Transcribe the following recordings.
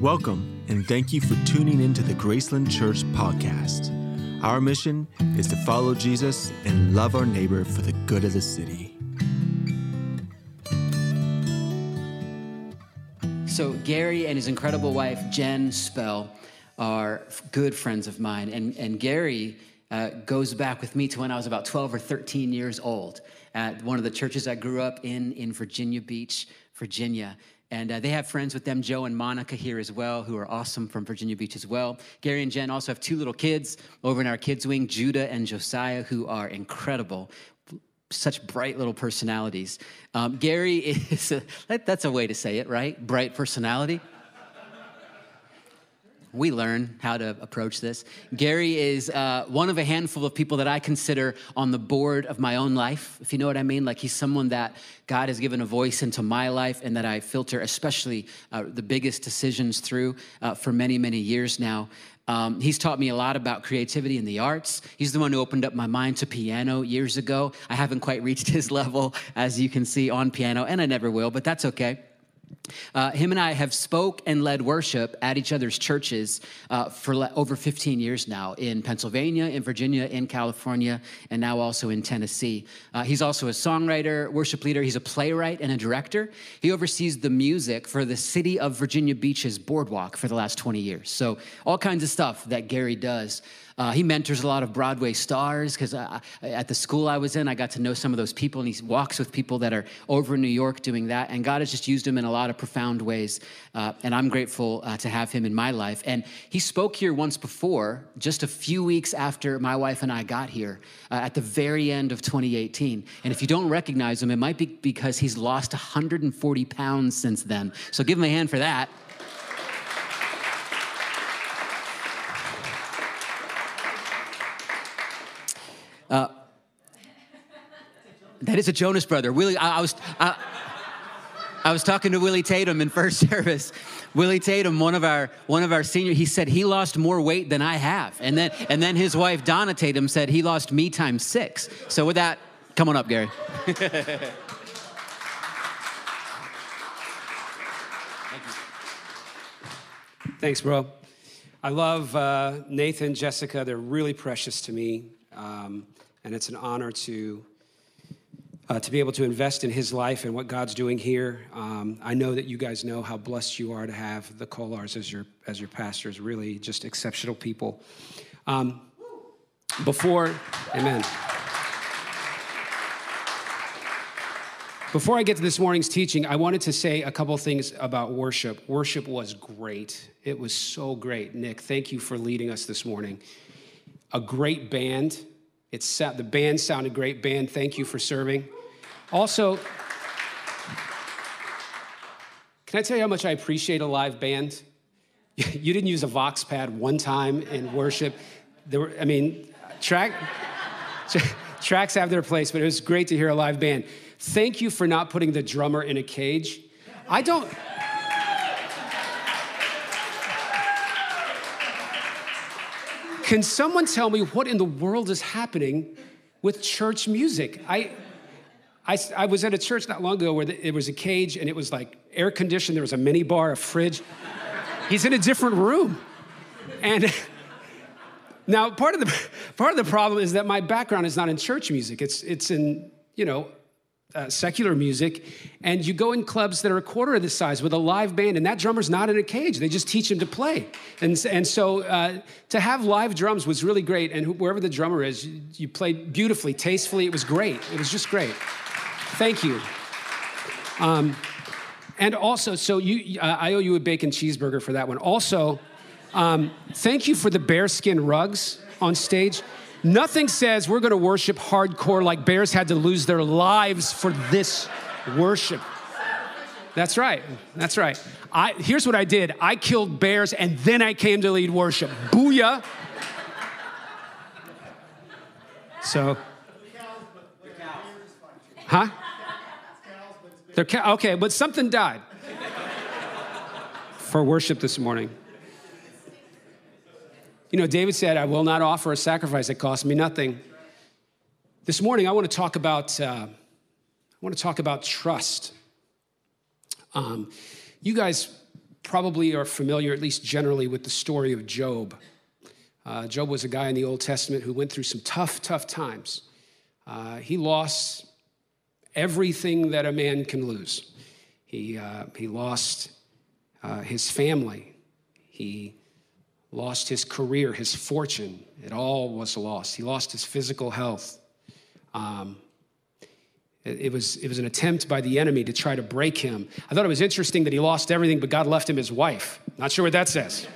Welcome, and thank you for tuning into the Graceland Church podcast. Our mission is to follow Jesus and love our neighbor for the good of the city. So, Gary and his incredible wife, Jen Spell, are good friends of mine. And, and Gary uh, goes back with me to when I was about 12 or 13 years old at one of the churches I grew up in in Virginia Beach, Virginia. And uh, they have friends with them, Joe and Monica here as well, who are awesome from Virginia Beach as well. Gary and Jen also have two little kids over in our kids' wing, Judah and Josiah, who are incredible. Such bright little personalities. Um, Gary is, a, that's a way to say it, right? Bright personality we learn how to approach this. Gary is uh, one of a handful of people that I consider on the board of my own life, if you know what I mean. Like he's someone that God has given a voice into my life and that I filter, especially uh, the biggest decisions through uh, for many, many years now. Um, he's taught me a lot about creativity and the arts. He's the one who opened up my mind to piano years ago. I haven't quite reached his level, as you can see, on piano, and I never will, but that's okay. Uh, him and I have spoke and led worship at each other's churches uh, for le- over 15 years now in Pennsylvania, in Virginia, in California, and now also in Tennessee. Uh, he's also a songwriter, worship leader. He's a playwright and a director. He oversees the music for the city of Virginia Beach's boardwalk for the last 20 years. So all kinds of stuff that Gary does. Uh, he mentors a lot of Broadway stars because at the school I was in, I got to know some of those people, and he walks with people that are over in New York doing that. And God has just used him in a lot of profound ways. Uh, and I'm grateful uh, to have him in my life. And he spoke here once before, just a few weeks after my wife and I got here, uh, at the very end of 2018. And if you don't recognize him, it might be because he's lost 140 pounds since then. So give him a hand for that. That is a Jonas brother. Willie, I, I was. I, I was talking to Willie Tatum in first service. Willie Tatum, one of our one of our senior, he said he lost more weight than I have, and then and then his wife Donna Tatum said he lost me times six. So with that, come on up, Gary. Thanks, bro. I love uh, Nathan, Jessica. They're really precious to me. Um, and it's an honor to uh, to be able to invest in his life and what God's doing here. Um, I know that you guys know how blessed you are to have the Kolars as your as your pastors. Really, just exceptional people. Um, before, Amen. Before I get to this morning's teaching, I wanted to say a couple things about worship. Worship was great. It was so great. Nick, thank you for leading us this morning. A great band it's, the band sounded great. Band, thank you for serving. Also, can I tell you how much I appreciate a live band? you didn't use a Vox pad one time in worship. There were, I mean, track, tracks have their place, but it was great to hear a live band. Thank you for not putting the drummer in a cage. I don't. Can someone tell me what in the world is happening with church music? I, I, I was at a church not long ago where there was a cage and it was like air conditioned, there was a mini bar, a fridge. He's in a different room. And now part of the part of the problem is that my background is not in church music. It's it's in, you know, uh, secular music, and you go in clubs that are a quarter of the size with a live band, and that drummer's not in a cage. They just teach him to play. And, and so uh, to have live drums was really great, and wherever the drummer is, you, you played beautifully, tastefully. It was great. It was just great. Thank you. Um, and also, so you, uh, I owe you a bacon cheeseburger for that one. Also, um, thank you for the bearskin rugs on stage. Nothing says we're going to worship hardcore like bears had to lose their lives for this worship. That's right. That's right. I, here's what I did I killed bears and then I came to lead worship. Booyah. So, huh? They're okay, but something died for worship this morning. You know, David said, I will not offer a sacrifice that costs me nothing. This morning, I want to talk about, uh, I want to talk about trust. Um, you guys probably are familiar, at least generally, with the story of Job. Uh, Job was a guy in the Old Testament who went through some tough, tough times. Uh, he lost everything that a man can lose. He, uh, he lost uh, his family. He lost his career, his fortune. It all was lost. He lost his physical health. Um, it, it, was, it was an attempt by the enemy to try to break him. I thought it was interesting that he lost everything, but God left him his wife. Not sure what that says.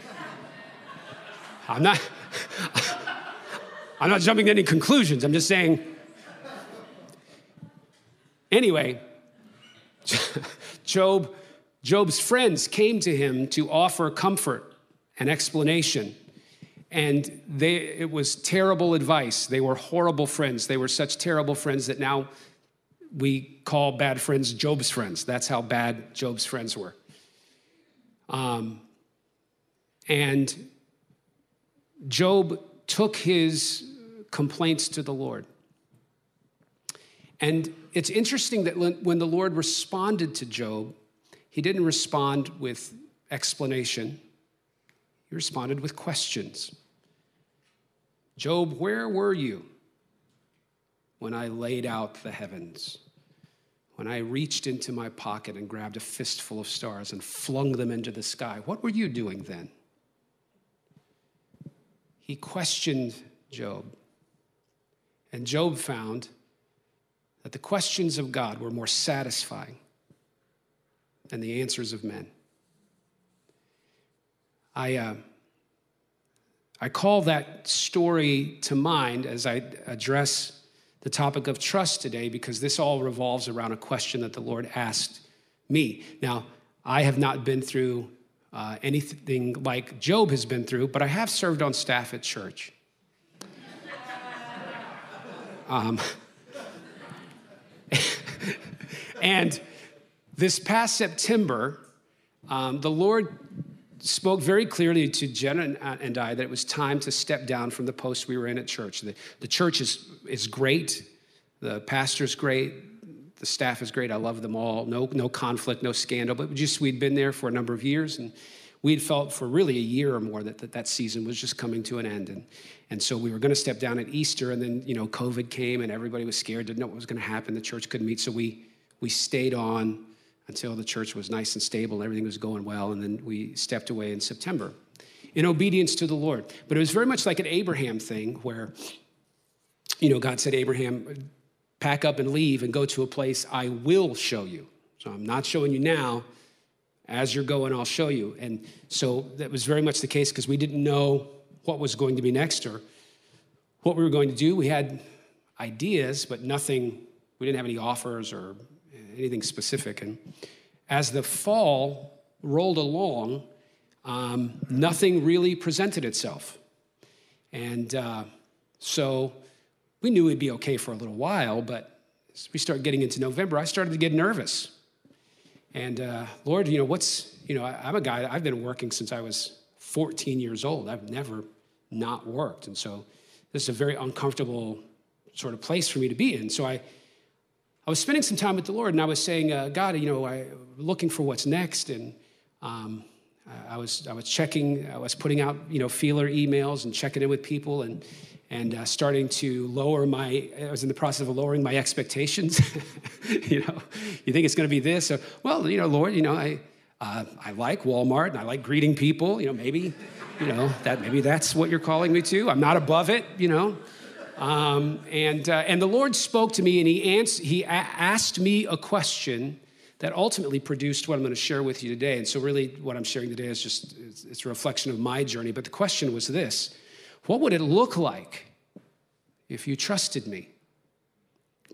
I'm not, I'm not jumping to any conclusions. I'm just saying. Anyway, Job, Job's friends came to him to offer comfort and explanation. And they, it was terrible advice. They were horrible friends. They were such terrible friends that now we call bad friends Job's friends. That's how bad Job's friends were. Um, and Job took his complaints to the Lord. And it's interesting that when the Lord responded to Job, he didn't respond with explanation, he responded with questions. Job, where were you when I laid out the heavens? When I reached into my pocket and grabbed a fistful of stars and flung them into the sky? What were you doing then? He questioned Job. And Job found that the questions of God were more satisfying than the answers of men. I, uh, I call that story to mind as I address the topic of trust today because this all revolves around a question that the Lord asked me. Now, I have not been through uh, anything like Job has been through, but I have served on staff at church. um, and this past September, um, the Lord spoke very clearly to Jenna uh, and I that it was time to step down from the post we were in at church. The, the church is, is great, the pastor's great, the staff is great. I love them all. No, no conflict, no scandal, but just we'd been there for a number of years and we'd felt for really a year or more that that, that season was just coming to an end. And, and so we were going to step down at Easter and then, you know, COVID came and everybody was scared, didn't know what was going to happen. The church couldn't meet. So we, we stayed on until the church was nice and stable and everything was going well. And then we stepped away in September in obedience to the Lord. But it was very much like an Abraham thing where, you know, God said, Abraham, pack up and leave and go to a place I will show you. So I'm not showing you now. As you're going, I'll show you. And so that was very much the case because we didn't know what was going to be next or what we were going to do. We had ideas, but nothing, we didn't have any offers or anything specific. And as the fall rolled along, um, nothing really presented itself. And uh, so we knew we'd be okay for a little while, but as we start getting into November, I started to get nervous. And uh, Lord, you know, what's, you know, I, am a guy, I've been working since I was 14 years old. I've never not worked. And so this is a very uncomfortable sort of place for me to be in. So I, I was spending some time with the Lord and I was saying, uh, God, you know, I'm looking for what's next. And um, I, was, I was checking, I was putting out, you know, feeler emails and checking in with people and, and uh, starting to lower my, I was in the process of lowering my expectations. you know, you think it's going to be this? Or, well, you know, Lord, you know, I, uh, I like Walmart and I like greeting people. You know, maybe, you know, that maybe that's what you're calling me to. I'm not above it, you know. Um, and, uh, and the Lord spoke to me and he, ans- he a- asked me a question that ultimately produced what I'm going to share with you today. And so, really, what I'm sharing today is just it's, it's a reflection of my journey. But the question was this What would it look like if you trusted me?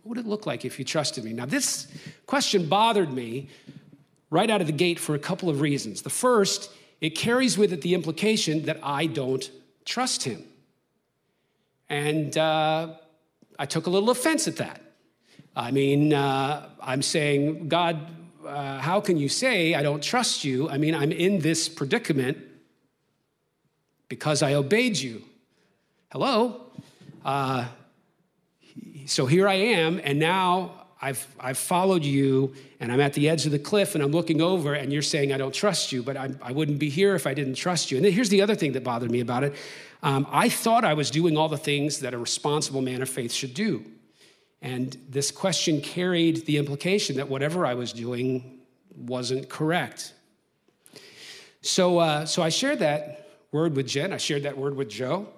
What would it look like if you trusted me? Now, this question bothered me right out of the gate for a couple of reasons. The first, it carries with it the implication that I don't trust him. And uh, I took a little offense at that. I mean, uh, I'm saying, God, uh, how can you say I don't trust you? I mean, I'm in this predicament because I obeyed you. Hello? Uh, so here I am, and now I've, I've followed you and I'm at the edge of the cliff and I'm looking over and you're saying, I don't trust you, but I, I wouldn't be here if I didn't trust you. And then here's the other thing that bothered me about it um, I thought I was doing all the things that a responsible man of faith should do. And this question carried the implication that whatever I was doing wasn't correct. So, uh, so I shared that word with Jen. I shared that word with Joe.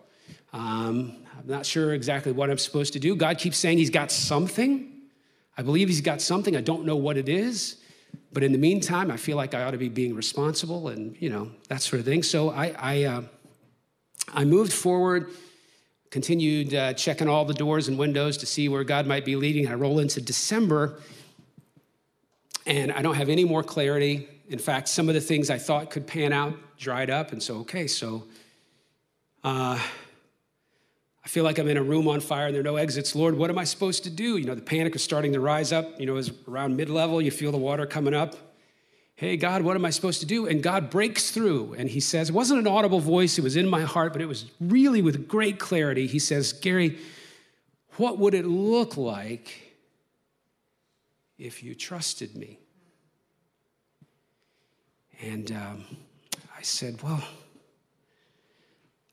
Um, I'm not sure exactly what I'm supposed to do. God keeps saying He's got something. I believe He's got something. I don't know what it is. But in the meantime, I feel like I ought to be being responsible and, you know, that sort of thing. So I, I, uh, I moved forward, continued uh, checking all the doors and windows to see where God might be leading. I roll into December, and I don't have any more clarity. In fact, some of the things I thought could pan out dried up. And so, okay, so uh, I feel like I'm in a room on fire and there are no exits. Lord, what am I supposed to do? You know, the panic is starting to rise up. You know, as around mid level, you feel the water coming up. Hey, God, what am I supposed to do? And God breaks through and he says, it wasn't an audible voice, it was in my heart, but it was really with great clarity. He says, Gary, what would it look like if you trusted me? And um, I said, Well,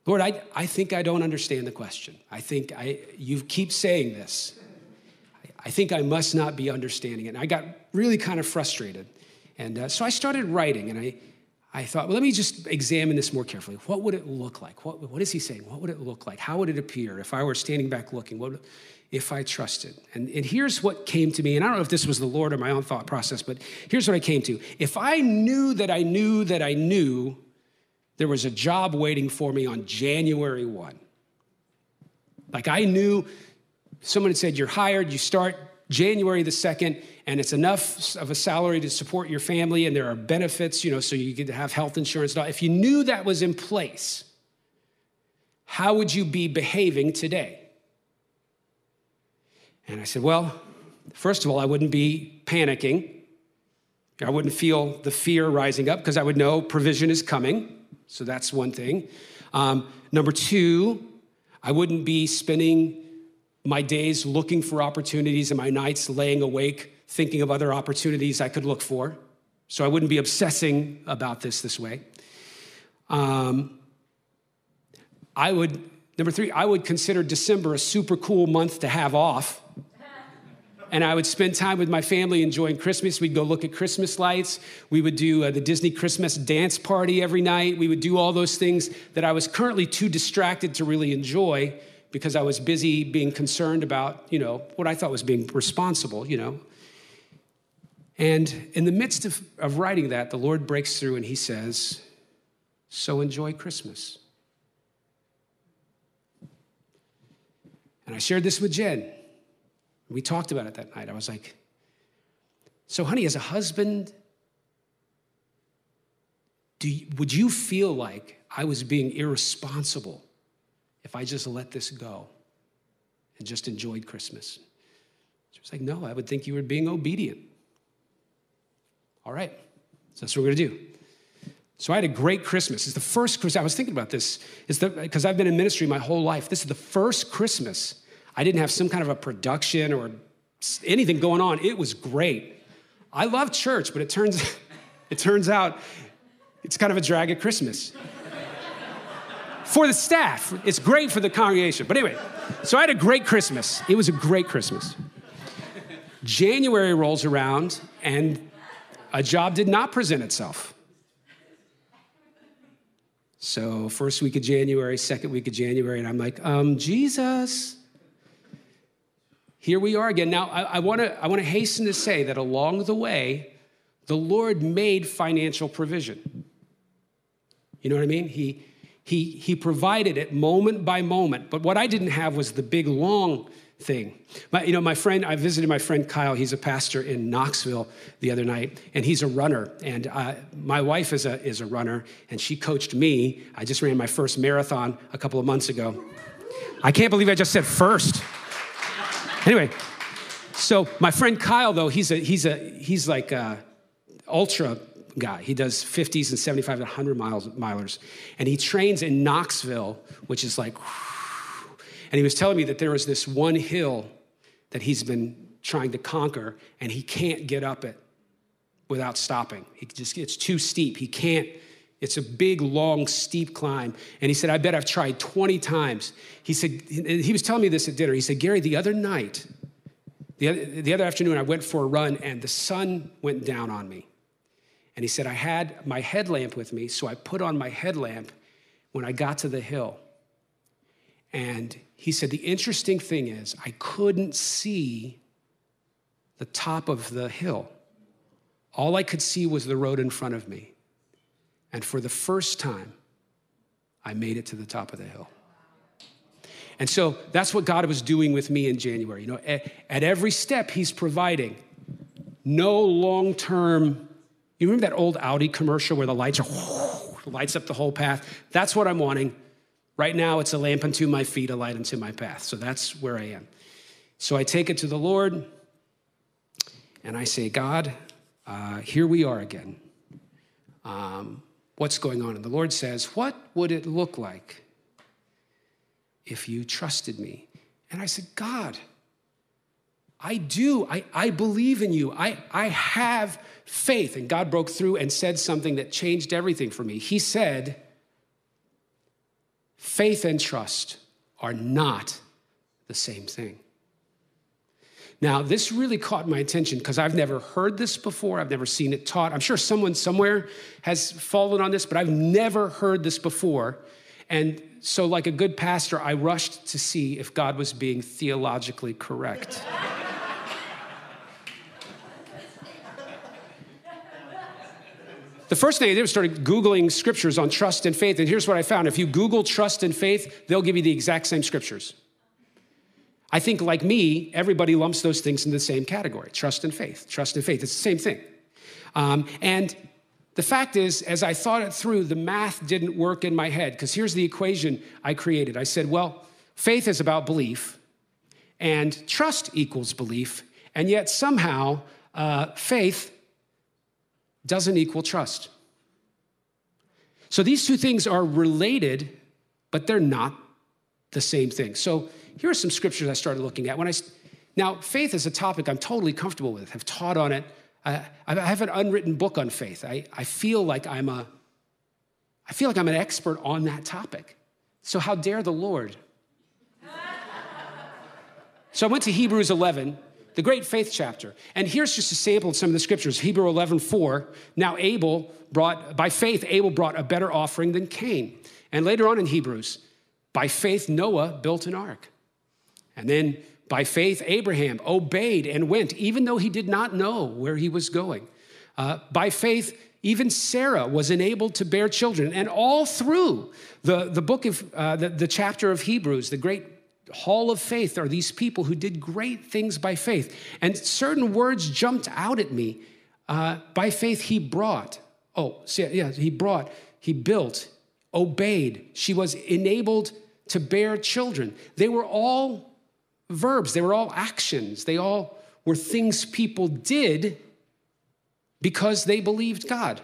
Lord, I, I think I don't understand the question. I think I, you keep saying this. I, I think I must not be understanding it. And I got really kind of frustrated. And uh, so I started writing, and I, I thought, well, let me just examine this more carefully. What would it look like? What, what is he saying? What would it look like? How would it appear if I were standing back looking? What, if I trusted? And, and here's what came to me, and I don't know if this was the Lord or my own thought process, but here's what I came to. If I knew that I knew that I knew there was a job waiting for me on January 1. Like I knew someone had said, You're hired, you start January the 2nd, and it's enough of a salary to support your family, and there are benefits, you know, so you get to have health insurance. If you knew that was in place, how would you be behaving today? And I said, Well, first of all, I wouldn't be panicking. I wouldn't feel the fear rising up because I would know provision is coming. So that's one thing. Um, number two, I wouldn't be spending my days looking for opportunities and my nights laying awake thinking of other opportunities I could look for. So I wouldn't be obsessing about this this way. Um, I would, number three, I would consider December a super cool month to have off and I would spend time with my family enjoying Christmas. We'd go look at Christmas lights. We would do uh, the Disney Christmas dance party every night. We would do all those things that I was currently too distracted to really enjoy because I was busy being concerned about, you know, what I thought was being responsible, you know. And in the midst of, of writing that, the Lord breaks through and he says, So enjoy Christmas. And I shared this with Jen. We talked about it that night. I was like, so, honey, as a husband, do you, would you feel like I was being irresponsible if I just let this go and just enjoyed Christmas? She was like, no, I would think you were being obedient. All right, so that's what we're gonna do. So I had a great Christmas. It's the first Christmas. I was thinking about this. It's because I've been in ministry my whole life. This is the first Christmas I didn't have some kind of a production or anything going on. It was great. I love church, but it turns, it turns out it's kind of a drag at Christmas. For the staff, it's great for the congregation. But anyway, so I had a great Christmas. It was a great Christmas. January rolls around and a job did not present itself. So, first week of January, second week of January, and I'm like, um, Jesus, here we are again. Now, I, I want to I want to hasten to say that along the way, the Lord made financial provision. You know what I mean? He he he provided it moment by moment. But what I didn't have was the big long thing. My, you know, my friend, I visited my friend Kyle. He's a pastor in Knoxville the other night, and he's a runner. And uh, my wife is a is a runner, and she coached me. I just ran my first marathon a couple of months ago. I can't believe I just said first. Anyway, so my friend Kyle, though, he's a he's a he's like a ultra guy. He does 50s and 75 and 100 miles milers, and he trains in Knoxville, which is like. And he was telling me that there was this one hill that he's been trying to conquer, and he can't get up it without stopping. He just it's too steep. He can't. It's a big, long, steep climb. And he said, I bet I've tried 20 times. He said, he was telling me this at dinner. He said, Gary, the other night, the other, the other afternoon, I went for a run and the sun went down on me. And he said, I had my headlamp with me, so I put on my headlamp when I got to the hill. And he said, The interesting thing is, I couldn't see the top of the hill. All I could see was the road in front of me. And for the first time, I made it to the top of the hill. And so that's what God was doing with me in January. You know, at, at every step, He's providing no long term. You remember that old Audi commercial where the lights are whoosh, lights up the whole path? That's what I'm wanting. Right now, it's a lamp unto my feet, a light unto my path. So that's where I am. So I take it to the Lord and I say, God, uh, here we are again. Um, what's going on? And the Lord says, What would it look like if you trusted me? And I said, God, I do. I, I believe in you. I, I have faith. And God broke through and said something that changed everything for me. He said, Faith and trust are not the same thing. Now, this really caught my attention because I've never heard this before. I've never seen it taught. I'm sure someone somewhere has fallen on this, but I've never heard this before. And so, like a good pastor, I rushed to see if God was being theologically correct. The first thing I did was started Googling scriptures on trust and faith. And here's what I found if you Google trust and faith, they'll give you the exact same scriptures. I think, like me, everybody lumps those things into the same category trust and faith. Trust and faith, it's the same thing. Um, and the fact is, as I thought it through, the math didn't work in my head because here's the equation I created. I said, well, faith is about belief, and trust equals belief, and yet somehow uh, faith doesn't equal trust. So these two things are related, but they're not the same thing. So here are some scriptures I started looking at. When I now faith is a topic I'm totally comfortable with. Have taught on it. I, I have an unwritten book on faith. I, I feel like I'm a I feel like I'm an expert on that topic. So how dare the Lord? so I went to Hebrews 11 the great faith chapter. And here's just a sample of some of the scriptures. Hebrew 11, 4. Now Abel brought, by faith, Abel brought a better offering than Cain. And later on in Hebrews, by faith, Noah built an ark. And then by faith, Abraham obeyed and went, even though he did not know where he was going. Uh, by faith, even Sarah was enabled to bear children. And all through the, the book of, uh, the, the chapter of Hebrews, the great hall of faith are these people who did great things by faith. And certain words jumped out at me. Uh, by faith, he brought. Oh, see, yeah, he brought, he built, obeyed. She was enabled to bear children. They were all verbs, they were all actions, they all were things people did because they believed God.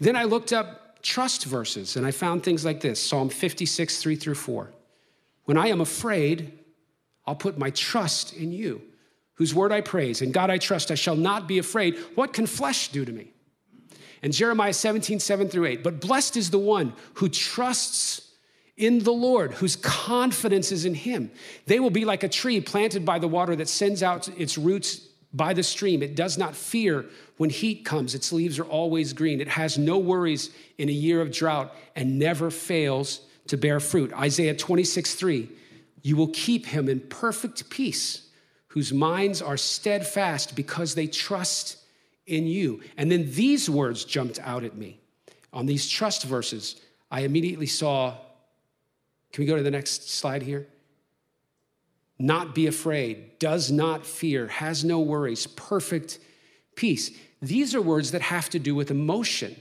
Then I looked up trust verses and I found things like this Psalm 56, 3 through 4. When I am afraid, I'll put my trust in you, whose word I praise. And God I trust, I shall not be afraid. What can flesh do to me? And Jeremiah 17, 7 through 8. But blessed is the one who trusts in the Lord, whose confidence is in him. They will be like a tree planted by the water that sends out its roots by the stream. It does not fear when heat comes, its leaves are always green. It has no worries in a year of drought and never fails to bear fruit. Isaiah 26, 3. You will keep him in perfect peace, whose minds are steadfast because they trust in you. And then these words jumped out at me. On these trust verses, I immediately saw can we go to the next slide here? Not be afraid, does not fear, has no worries, perfect peace. These are words that have to do with emotion.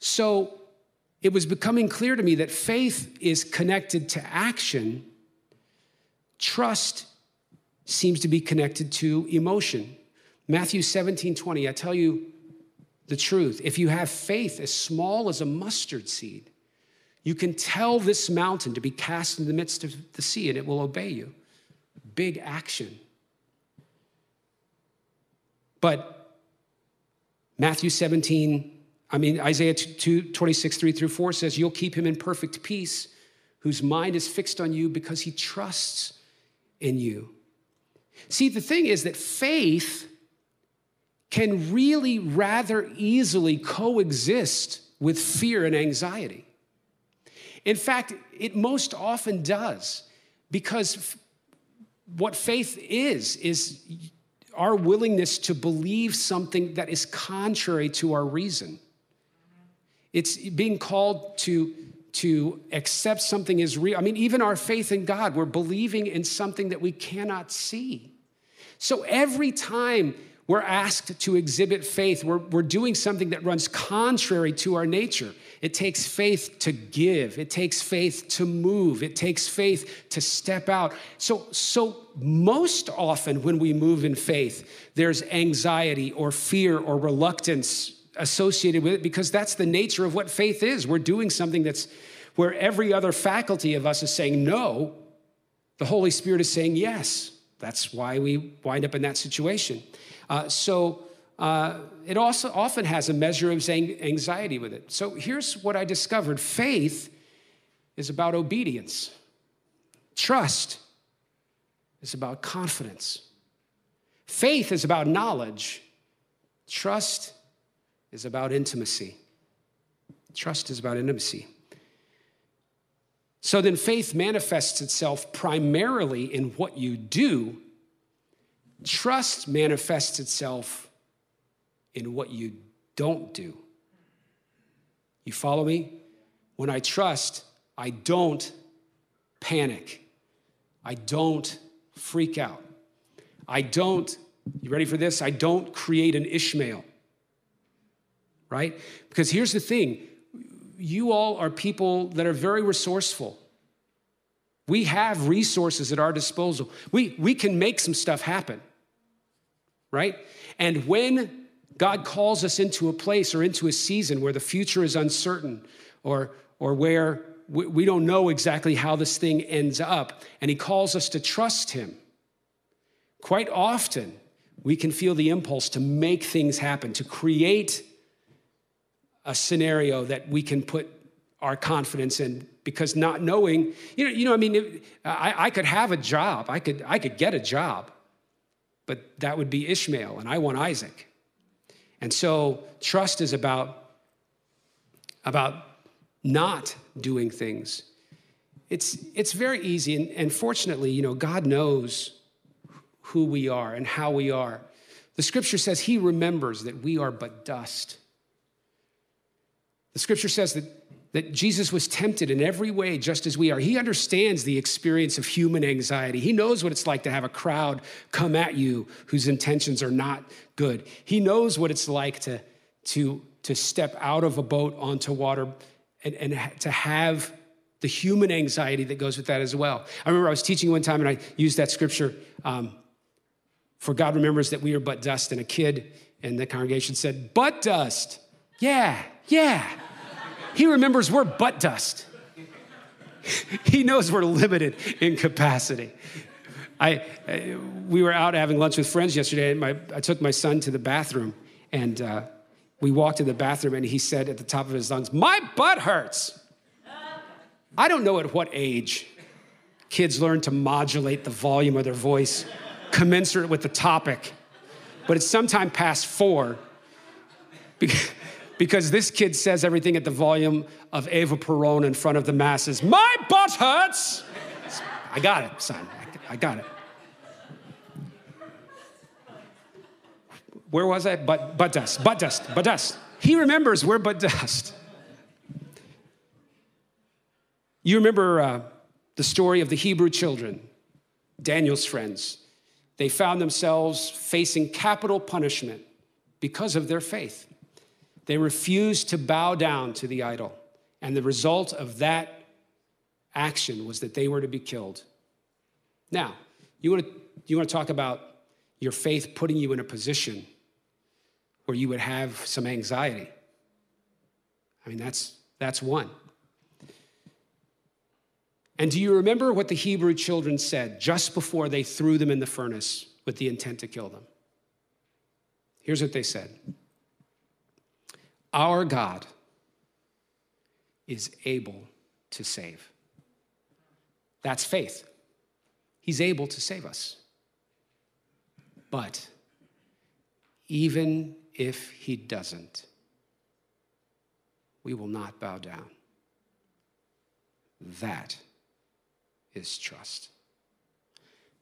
So it was becoming clear to me that faith is connected to action, trust seems to be connected to emotion. Matthew 17 20, I tell you the truth. If you have faith as small as a mustard seed, you can tell this mountain to be cast in the midst of the sea and it will obey you. big action. But Matthew 17, I mean, Isaiah 2, 26, 3 through 4 says, You'll keep him in perfect peace, whose mind is fixed on you because he trusts in you. See, the thing is that faith can really rather easily coexist with fear and anxiety. In fact, it most often does because what faith is, is our willingness to believe something that is contrary to our reason. It's being called to, to accept something as real. I mean, even our faith in God, we're believing in something that we cannot see. So every time we're asked to exhibit faith, we're, we're doing something that runs contrary to our nature. It takes faith to give. It takes faith to move. It takes faith to step out. So, so most often when we move in faith, there's anxiety or fear or reluctance associated with it because that's the nature of what faith is. We're doing something that's where every other faculty of us is saying no, the Holy Spirit is saying yes. That's why we wind up in that situation. Uh, so uh, it also often has a measure of anxiety with it. So here's what I discovered faith is about obedience, trust is about confidence, faith is about knowledge, trust is about intimacy. Trust is about intimacy. So then faith manifests itself primarily in what you do. Trust manifests itself in what you don't do. You follow me? When I trust, I don't panic. I don't freak out. I don't, you ready for this? I don't create an Ishmael, right? Because here's the thing you all are people that are very resourceful. We have resources at our disposal. We, we can make some stuff happen, right? And when God calls us into a place or into a season where the future is uncertain or, or where we don't know exactly how this thing ends up, and He calls us to trust Him. Quite often, we can feel the impulse to make things happen, to create a scenario that we can put our confidence in because not knowing you know you know i mean I, I could have a job i could i could get a job but that would be ishmael and i want isaac and so trust is about, about not doing things. It's, it's very easy, and, and fortunately, you know, God knows who we are and how we are. The scripture says he remembers that we are but dust. The scripture says that that Jesus was tempted in every way, just as we are. He understands the experience of human anxiety. He knows what it's like to have a crowd come at you whose intentions are not good. He knows what it's like to, to, to step out of a boat onto water and, and to have the human anxiety that goes with that as well. I remember I was teaching one time and I used that scripture um, for God remembers that we are but dust. And a kid in the congregation said, But dust. Yeah, yeah. He remembers we're butt dust. he knows we're limited in capacity. I, I, we were out having lunch with friends yesterday, and my, I took my son to the bathroom, and uh, we walked to the bathroom, and he said at the top of his lungs, My butt hurts. I don't know at what age kids learn to modulate the volume of their voice commensurate with the topic, but it's sometime past four. Because, because this kid says everything at the volume of Eva Peron in front of the masses. My butt hurts. I got it, son. I got it. Where was I? But, but dust, but dust, but dust. He remembers we're but dust. You remember uh, the story of the Hebrew children, Daniel's friends. They found themselves facing capital punishment because of their faith. They refused to bow down to the idol. And the result of that action was that they were to be killed. Now, you want to, you want to talk about your faith putting you in a position where you would have some anxiety. I mean, that's, that's one. And do you remember what the Hebrew children said just before they threw them in the furnace with the intent to kill them? Here's what they said Our God is able to save. That's faith. He's able to save us. But even if he doesn't, we will not bow down. That is trust.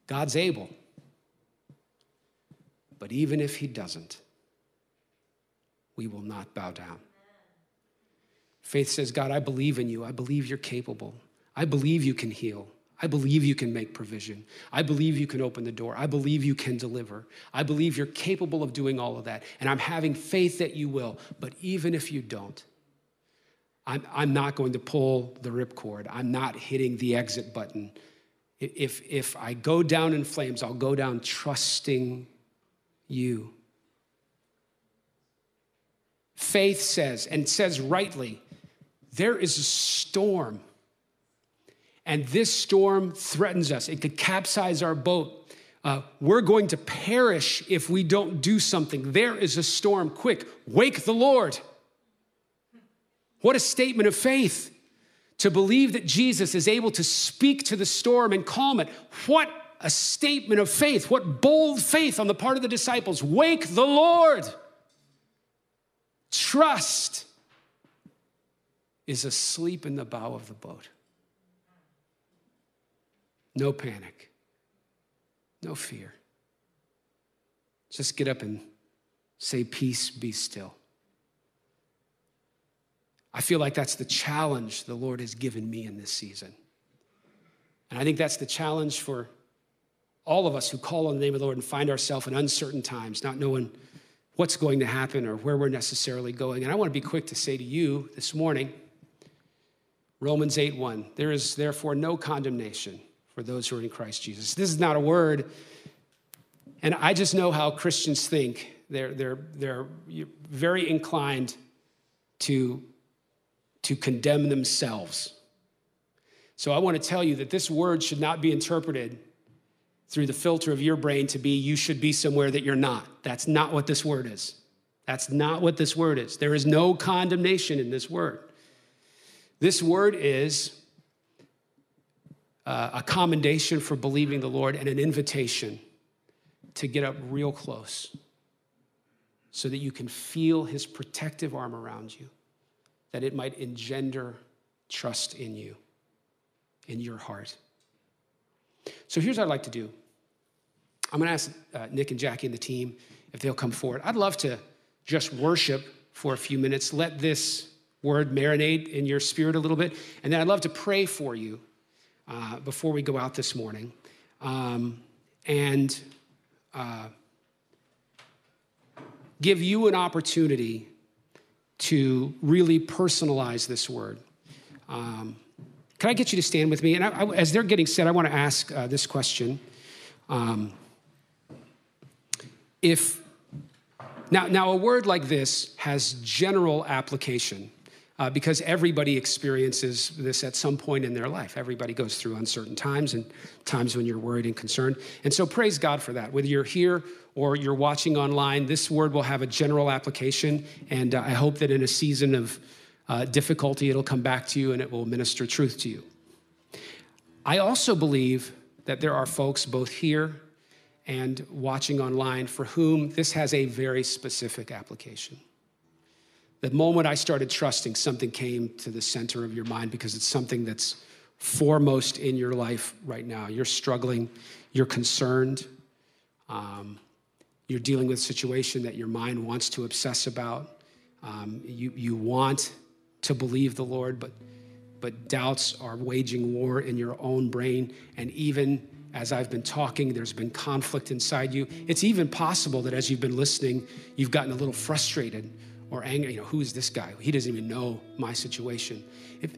God's able, but even if he doesn't, we will not bow down. Faith says, God, I believe in you. I believe you're capable. I believe you can heal. I believe you can make provision. I believe you can open the door. I believe you can deliver. I believe you're capable of doing all of that. And I'm having faith that you will. But even if you don't, I'm, I'm not going to pull the ripcord. I'm not hitting the exit button. If, if I go down in flames, I'll go down trusting you. Faith says, and says rightly, there is a storm and this storm threatens us. It could capsize our boat. Uh, we're going to perish if we don't do something. There is a storm. Quick, wake the Lord. What a statement of faith to believe that Jesus is able to speak to the storm and calm it. What a statement of faith. What bold faith on the part of the disciples. Wake the Lord. Trust is asleep in the bow of the boat. No panic, no fear. Just get up and say, Peace, be still. I feel like that's the challenge the Lord has given me in this season. And I think that's the challenge for all of us who call on the name of the Lord and find ourselves in uncertain times, not knowing what's going to happen or where we're necessarily going. And I want to be quick to say to you this morning, Romans 8 1, there is therefore no condemnation for those who are in Christ Jesus. This is not a word, and I just know how Christians think. They're, they're, they're very inclined to, to condemn themselves. So I want to tell you that this word should not be interpreted through the filter of your brain to be you should be somewhere that you're not. That's not what this word is. That's not what this word is. There is no condemnation in this word. This word is uh, a commendation for believing the Lord and an invitation to get up real close so that you can feel his protective arm around you, that it might engender trust in you, in your heart. So here's what I'd like to do I'm going to ask uh, Nick and Jackie and the team if they'll come forward. I'd love to just worship for a few minutes, let this word marinate in your spirit a little bit, and then I'd love to pray for you uh, before we go out this morning. Um, and uh, give you an opportunity to really personalize this word. Um, can I get you to stand with me? And I, I, as they're getting set, I want to ask uh, this question. Um, if now, now, a word like this has general application uh, because everybody experiences this at some point in their life. Everybody goes through uncertain times and times when you're worried and concerned. And so praise God for that. Whether you're here or you're watching online, this word will have a general application. And uh, I hope that in a season of uh, difficulty, it'll come back to you and it will minister truth to you. I also believe that there are folks both here and watching online for whom this has a very specific application. The moment I started trusting, something came to the center of your mind because it's something that's foremost in your life right now. You're struggling, you're concerned, um, you're dealing with a situation that your mind wants to obsess about. Um, you, you want to believe the Lord, but, but doubts are waging war in your own brain. And even as I've been talking, there's been conflict inside you. It's even possible that as you've been listening, you've gotten a little frustrated or angry. You know, who is this guy? He doesn't even know my situation. If,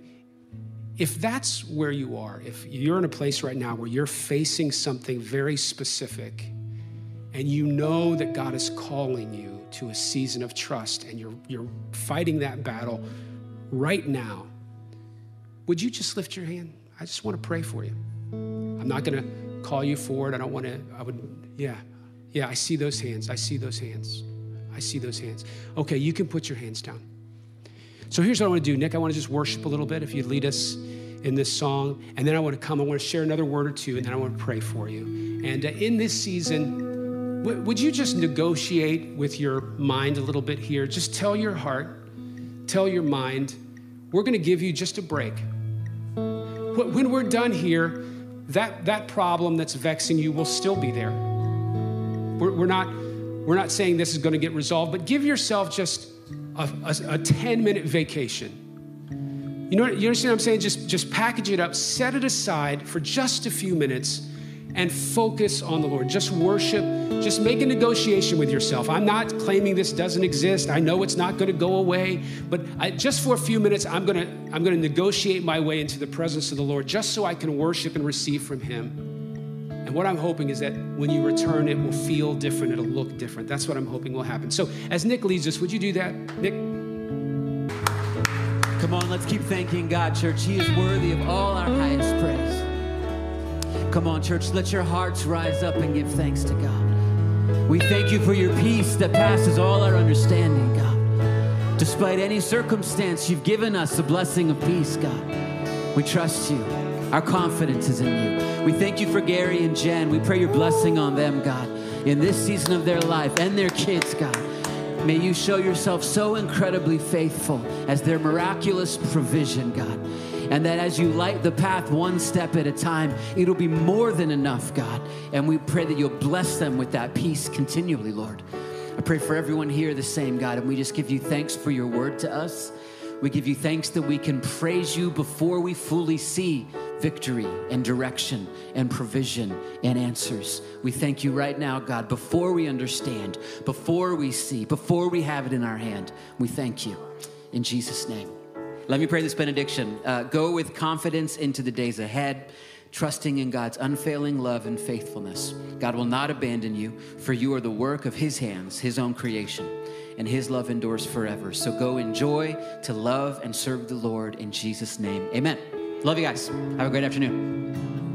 if that's where you are, if you're in a place right now where you're facing something very specific and you know that God is calling you to a season of trust and you're, you're fighting that battle right now, would you just lift your hand? I just want to pray for you. I'm not going to call you forward. I don't want to, I would, yeah, yeah, I see those hands. I see those hands. I see those hands. Okay, you can put your hands down. So here's what I want to do, Nick. I want to just worship a little bit. If you'd lead us in this song, and then I want to come. I want to share another word or two, and then I want to pray for you. And uh, in this season, w- would you just negotiate with your mind a little bit here? Just tell your heart, tell your mind, we're going to give you just a break. When we're done here, that, that problem that's vexing you will still be there. We're, we're not, we're not saying this is going to get resolved, but give yourself just a, a, a 10 minute vacation. You know, you understand what I'm saying? Just, just package it up, set it aside for just a few minutes, and focus on the Lord. Just worship, just make a negotiation with yourself. I'm not claiming this doesn't exist. I know it's not going to go away, but I, just for a few minutes, I'm going to I'm going to negotiate my way into the presence of the Lord just so I can worship and receive from Him. And what I'm hoping is that when you return, it will feel different, it'll look different. That's what I'm hoping will happen. So, as Nick leads us, would you do that, Nick? Come on, let's keep thanking God, church. He is worthy of all our highest praise. Come on, church, let your hearts rise up and give thanks to God. We thank you for your peace that passes all our understanding, God. Despite any circumstance, you've given us the blessing of peace, God. We trust you. Our confidence is in you. We thank you for Gary and Jen. We pray your blessing on them, God, in this season of their life and their kids, God. May you show yourself so incredibly faithful as their miraculous provision, God. And that as you light the path one step at a time, it'll be more than enough, God. And we pray that you'll bless them with that peace continually, Lord. I pray for everyone here the same, God. And we just give you thanks for your word to us. We give you thanks that we can praise you before we fully see victory and direction and provision and answers. We thank you right now, God, before we understand, before we see, before we have it in our hand. We thank you. In Jesus' name. Let me pray this benediction. Uh, go with confidence into the days ahead, trusting in God's unfailing love and faithfulness. God will not abandon you, for you are the work of His hands, His own creation, and His love endures forever. So go enjoy to love and serve the Lord in Jesus' name. Amen. Love you guys. Have a great afternoon.